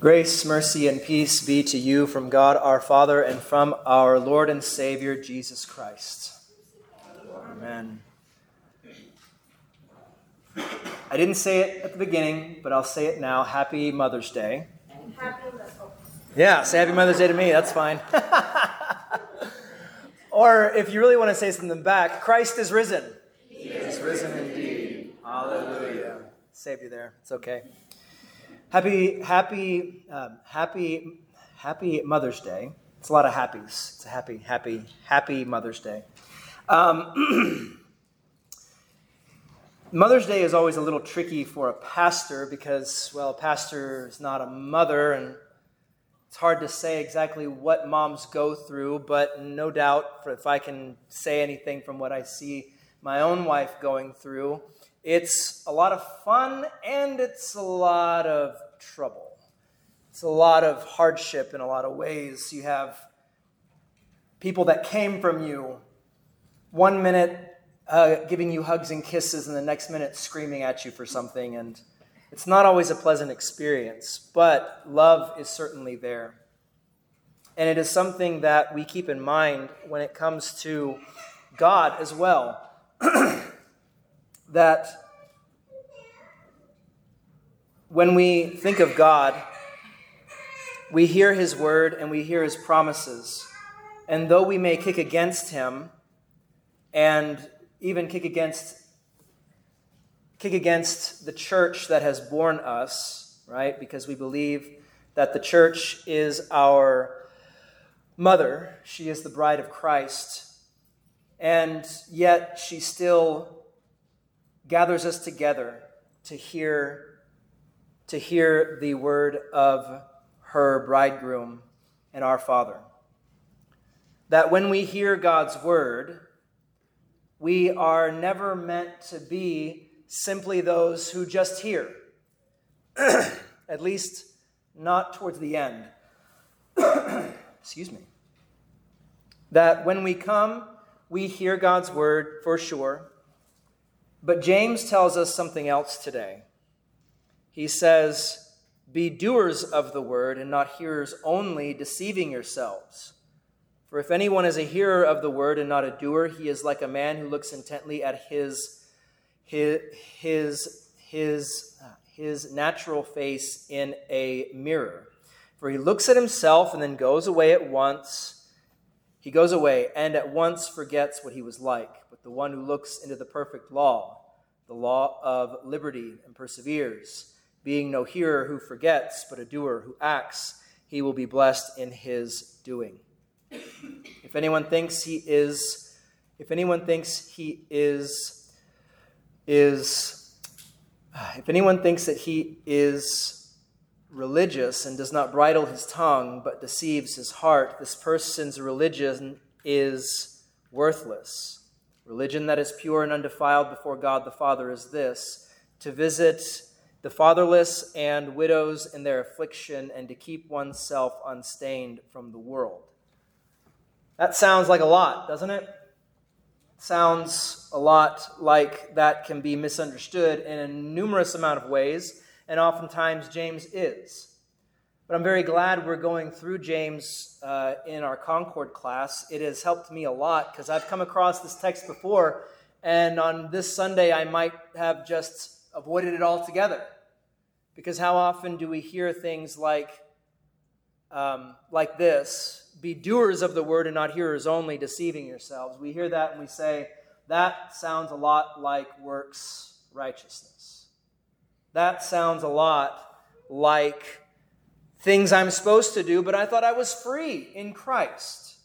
Grace, mercy, and peace be to you from God our Father and from our Lord and Savior Jesus Christ. Amen. I didn't say it at the beginning, but I'll say it now. Happy Mother's Day. Happy Mother's Day. Yeah, say Happy Mother's Day to me. That's fine. or if you really want to say something back, Christ is risen. He is risen indeed. Hallelujah. Save you there. It's okay. Happy, happy, um, happy, happy Mother's Day. It's a lot of happies. It's a happy, happy, happy Mother's Day. Um, Mother's Day is always a little tricky for a pastor because, well, a pastor is not a mother, and it's hard to say exactly what moms go through, but no doubt, if I can say anything from what I see my own wife going through, it's a lot of fun and it's a lot of trouble. It's a lot of hardship in a lot of ways. You have people that came from you one minute uh, giving you hugs and kisses, and the next minute screaming at you for something. And it's not always a pleasant experience, but love is certainly there. And it is something that we keep in mind when it comes to God as well. that when we think of God, we hear His word and we hear His promises. And though we may kick against Him and even kick against kick against the church that has borne us, right? Because we believe that the church is our mother, she is the bride of Christ. And yet she still gathers us together to hear to hear the word of her bridegroom and our Father. That when we hear God's word, we are never meant to be simply those who just hear, at least not towards the end. Excuse me. That when we come, we hear God's word for sure but James tells us something else today. He says, Be doers of the word and not hearers only, deceiving yourselves. For if anyone is a hearer of the word and not a doer, he is like a man who looks intently at his, his, his, his, his natural face in a mirror. For he looks at himself and then goes away at once. He goes away and at once forgets what he was like but the one who looks into the perfect law, the law of liberty, and perseveres, being no hearer who forgets, but a doer who acts, he will be blessed in his doing. If anyone thinks he is, if anyone thinks he is, is, if anyone thinks that he is religious and does not bridle his tongue but deceives his heart, this person's religion is worthless. Religion that is pure and undefiled before God the Father is this to visit the fatherless and widows in their affliction and to keep oneself unstained from the world. That sounds like a lot, doesn't it? Sounds a lot like that can be misunderstood in a numerous amount of ways, and oftentimes James is. But I'm very glad we're going through James uh, in our Concord class. It has helped me a lot because I've come across this text before, and on this Sunday I might have just avoided it altogether. Because how often do we hear things like, um, like this be doers of the word and not hearers only, deceiving yourselves? We hear that and we say, that sounds a lot like works righteousness. That sounds a lot like things I'm supposed to do, but I thought I was free in Christ.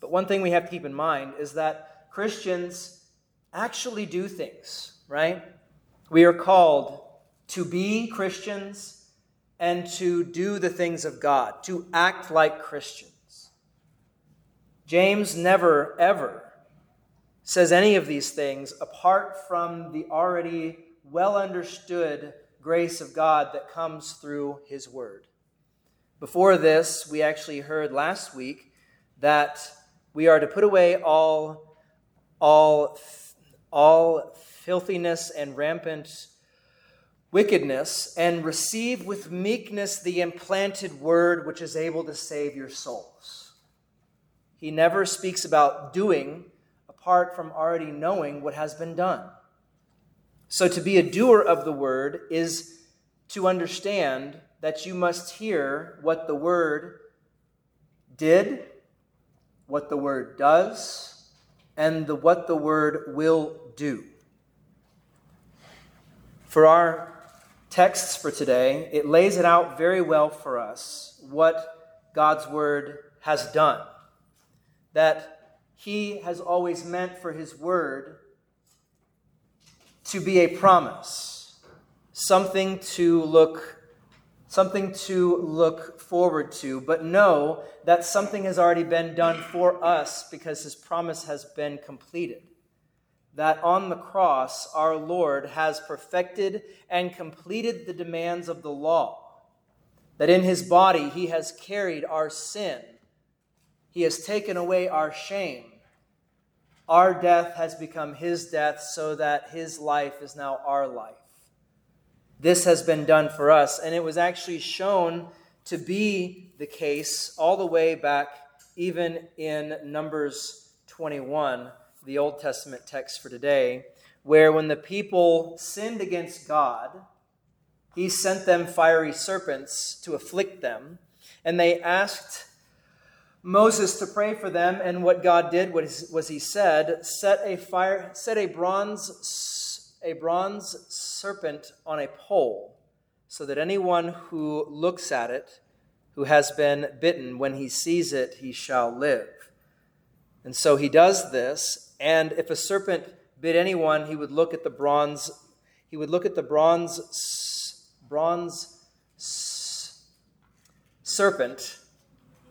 But one thing we have to keep in mind is that Christians actually do things, right? We are called to be Christians and to do the things of God, to act like Christians. James never, ever says any of these things apart from the already well understood grace of God that comes through His Word. Before this, we actually heard last week that we are to put away all, all, all filthiness and rampant wickedness and receive with meekness the implanted word which is able to save your souls. He never speaks about doing apart from already knowing what has been done. So to be a doer of the word is to understand that you must hear what the word did, what the word does, and the, what the word will do. For our texts for today, it lays it out very well for us what God's word has done. That he has always meant for his word to be a promise, something to look something to look forward to, but know that something has already been done for us because his promise has been completed. That on the cross our Lord has perfected and completed the demands of the law, that in his body he has carried our sin, he has taken away our shame. Our death has become his death so that his life is now our life. This has been done for us, and it was actually shown to be the case all the way back, even in Numbers 21 the Old Testament text for today, where when the people sinned against God, he sent them fiery serpents to afflict them, and they asked Moses to pray for them, and what God did was, was he said, "Set a fire, set a bronze, a bronze serpent on a pole, so that anyone who looks at it, who has been bitten, when he sees it, he shall live." And so he does this, and if a serpent bit anyone, he would look at the bronze, he would look at the bronze, bronze serpent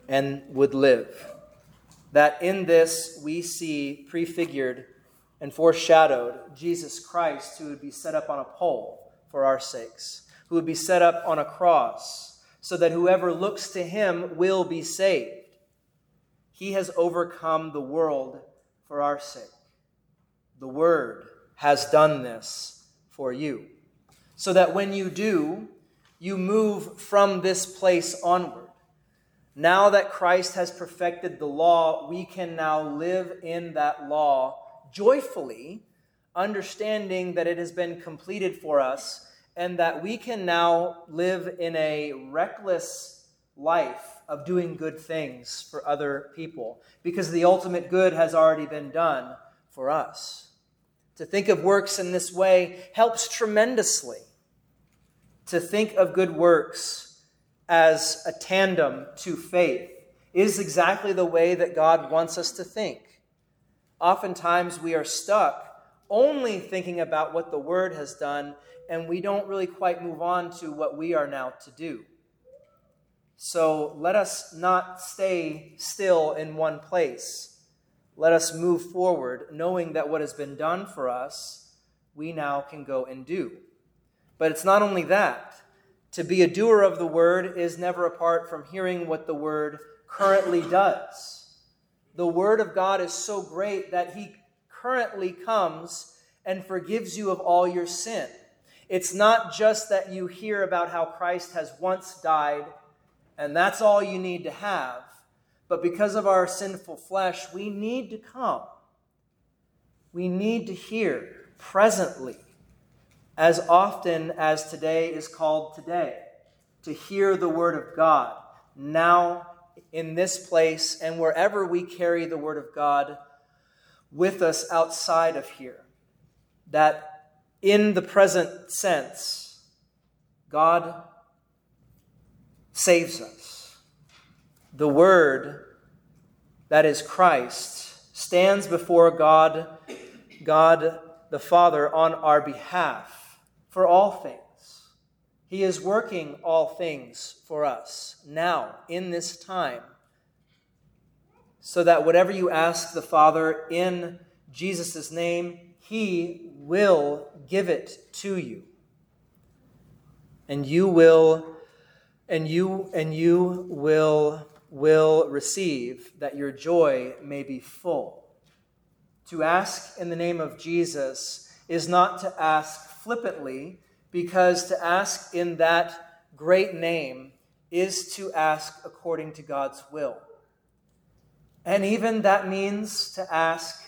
and would live. That in this we see prefigured and foreshadowed Jesus Christ, who would be set up on a pole for our sakes, who would be set up on a cross, so that whoever looks to him will be saved. He has overcome the world for our sake. The Word has done this for you. So that when you do, you move from this place onward. Now that Christ has perfected the law, we can now live in that law joyfully, understanding that it has been completed for us and that we can now live in a reckless life of doing good things for other people because the ultimate good has already been done for us. To think of works in this way helps tremendously. To think of good works as a tandem to faith is exactly the way that God wants us to think. Oftentimes we are stuck only thinking about what the Word has done, and we don't really quite move on to what we are now to do. So let us not stay still in one place. Let us move forward, knowing that what has been done for us, we now can go and do. But it's not only that. To be a doer of the word is never apart from hearing what the word currently does. The word of God is so great that he currently comes and forgives you of all your sin. It's not just that you hear about how Christ has once died and that's all you need to have. But because of our sinful flesh, we need to come. We need to hear presently, as often as today is called today, to hear the Word of God now in this place and wherever we carry the Word of God with us outside of here. That in the present sense, God saves us. The Word, that is Christ, stands before God, God the Father, on our behalf for all things. He is working all things for us now, in this time, so that whatever you ask the Father in Jesus' name, He will give it to you. And you will and you and you will will receive that your joy may be full. To ask in the name of Jesus is not to ask flippantly because to ask in that great name is to ask according to God's will. And even that means to ask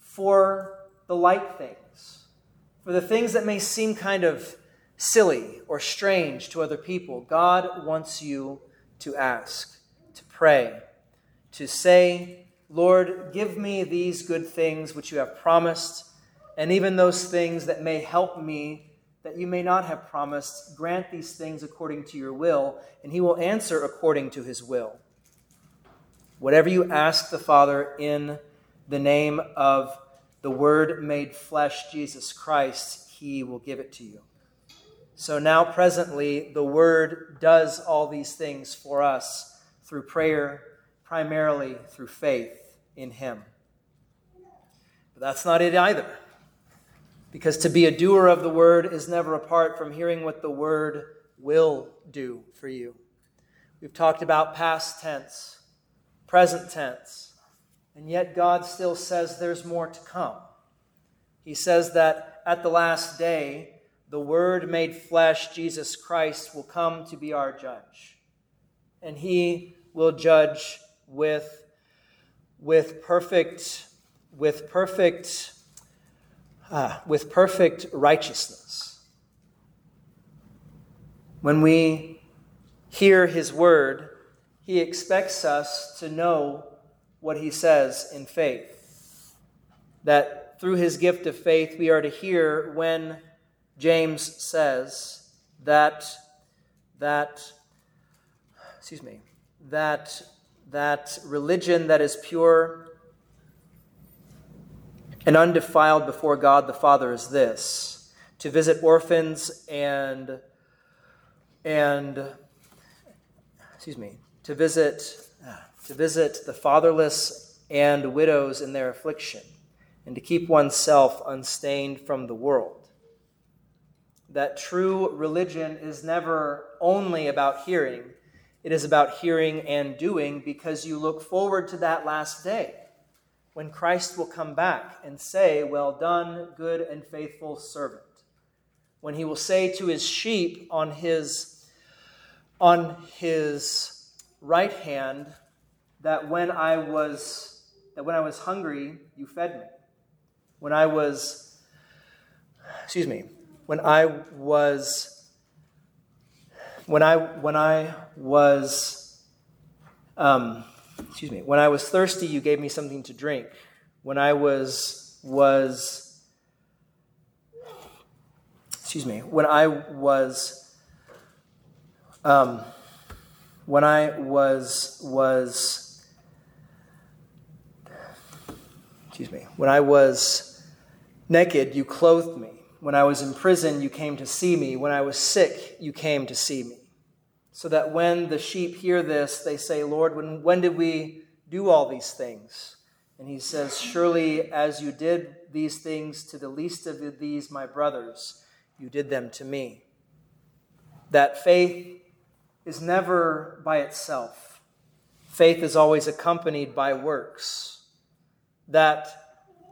for the light things, for the things that may seem kind of silly or strange to other people. God wants you to ask, to pray, to say, Lord, give me these good things which you have promised, and even those things that may help me that you may not have promised. Grant these things according to your will, and he will answer according to his will. Whatever you ask the Father in the name of the Word made flesh, Jesus Christ, he will give it to you. So now, presently, the Word does all these things for us through prayer, primarily through faith in Him. But that's not it either. Because to be a doer of the Word is never apart from hearing what the Word will do for you. We've talked about past tense, present tense, and yet God still says there's more to come. He says that at the last day, the Word made flesh, Jesus Christ, will come to be our judge. And he will judge with, with perfect, with perfect, uh, with perfect righteousness. When we hear his word, he expects us to know what he says in faith. That through his gift of faith, we are to hear when James says that that excuse me that that religion that is pure and undefiled before God the Father is this to visit orphans and and excuse me to visit to visit the fatherless and widows in their affliction and to keep oneself unstained from the world. That true religion is never only about hearing, it is about hearing and doing because you look forward to that last day when Christ will come back and say, Well done, good and faithful servant. When he will say to his sheep on his, on his right hand, that when I was that when I was hungry, you fed me. When I was excuse me, when I was when I when I was um, excuse me when I was thirsty, you gave me something to drink. When I was was excuse me when I was um, when I was was excuse me when I was naked, you clothed me. When I was in prison, you came to see me. When I was sick, you came to see me. So that when the sheep hear this, they say, Lord, when, when did we do all these things? And he says, Surely as you did these things to the least of these, my brothers, you did them to me. That faith is never by itself, faith is always accompanied by works. That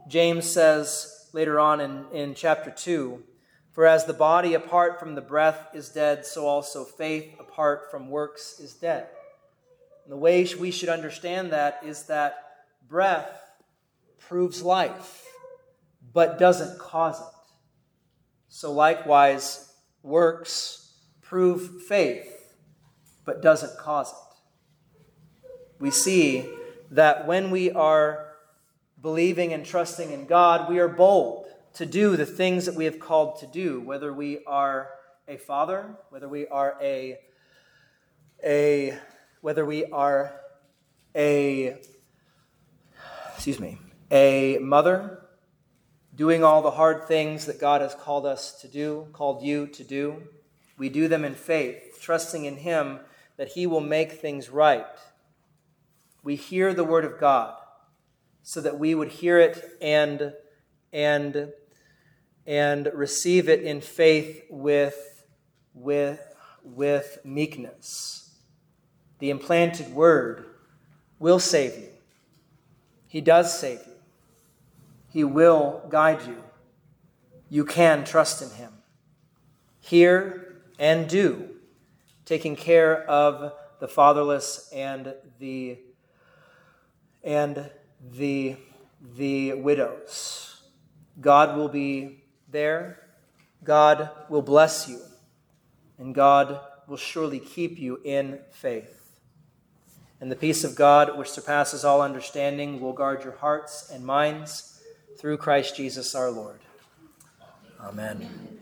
James says, later on in, in chapter 2. For as the body apart from the breath is dead, so also faith apart from works is dead. And the way we should understand that is that breath proves life, but doesn't cause it. So likewise, works prove faith, but doesn't cause it. We see that when we are believing and trusting in God, we are bold to do the things that we have called to do, whether we are a father, whether we are a, a whether we are a excuse me, a mother doing all the hard things that God has called us to do, called you to do. We do them in faith, trusting in Him that He will make things right. We hear the Word of God so that we would hear it and, and, and receive it in faith with, with, with meekness. The implanted word will save you. He does save you. He will guide you. You can trust in him. hear and do, taking care of the fatherless and the and the the widows. God will be there. God will bless you. And God will surely keep you in faith. And the peace of God, which surpasses all understanding, will guard your hearts and minds through Christ Jesus our Lord. Amen.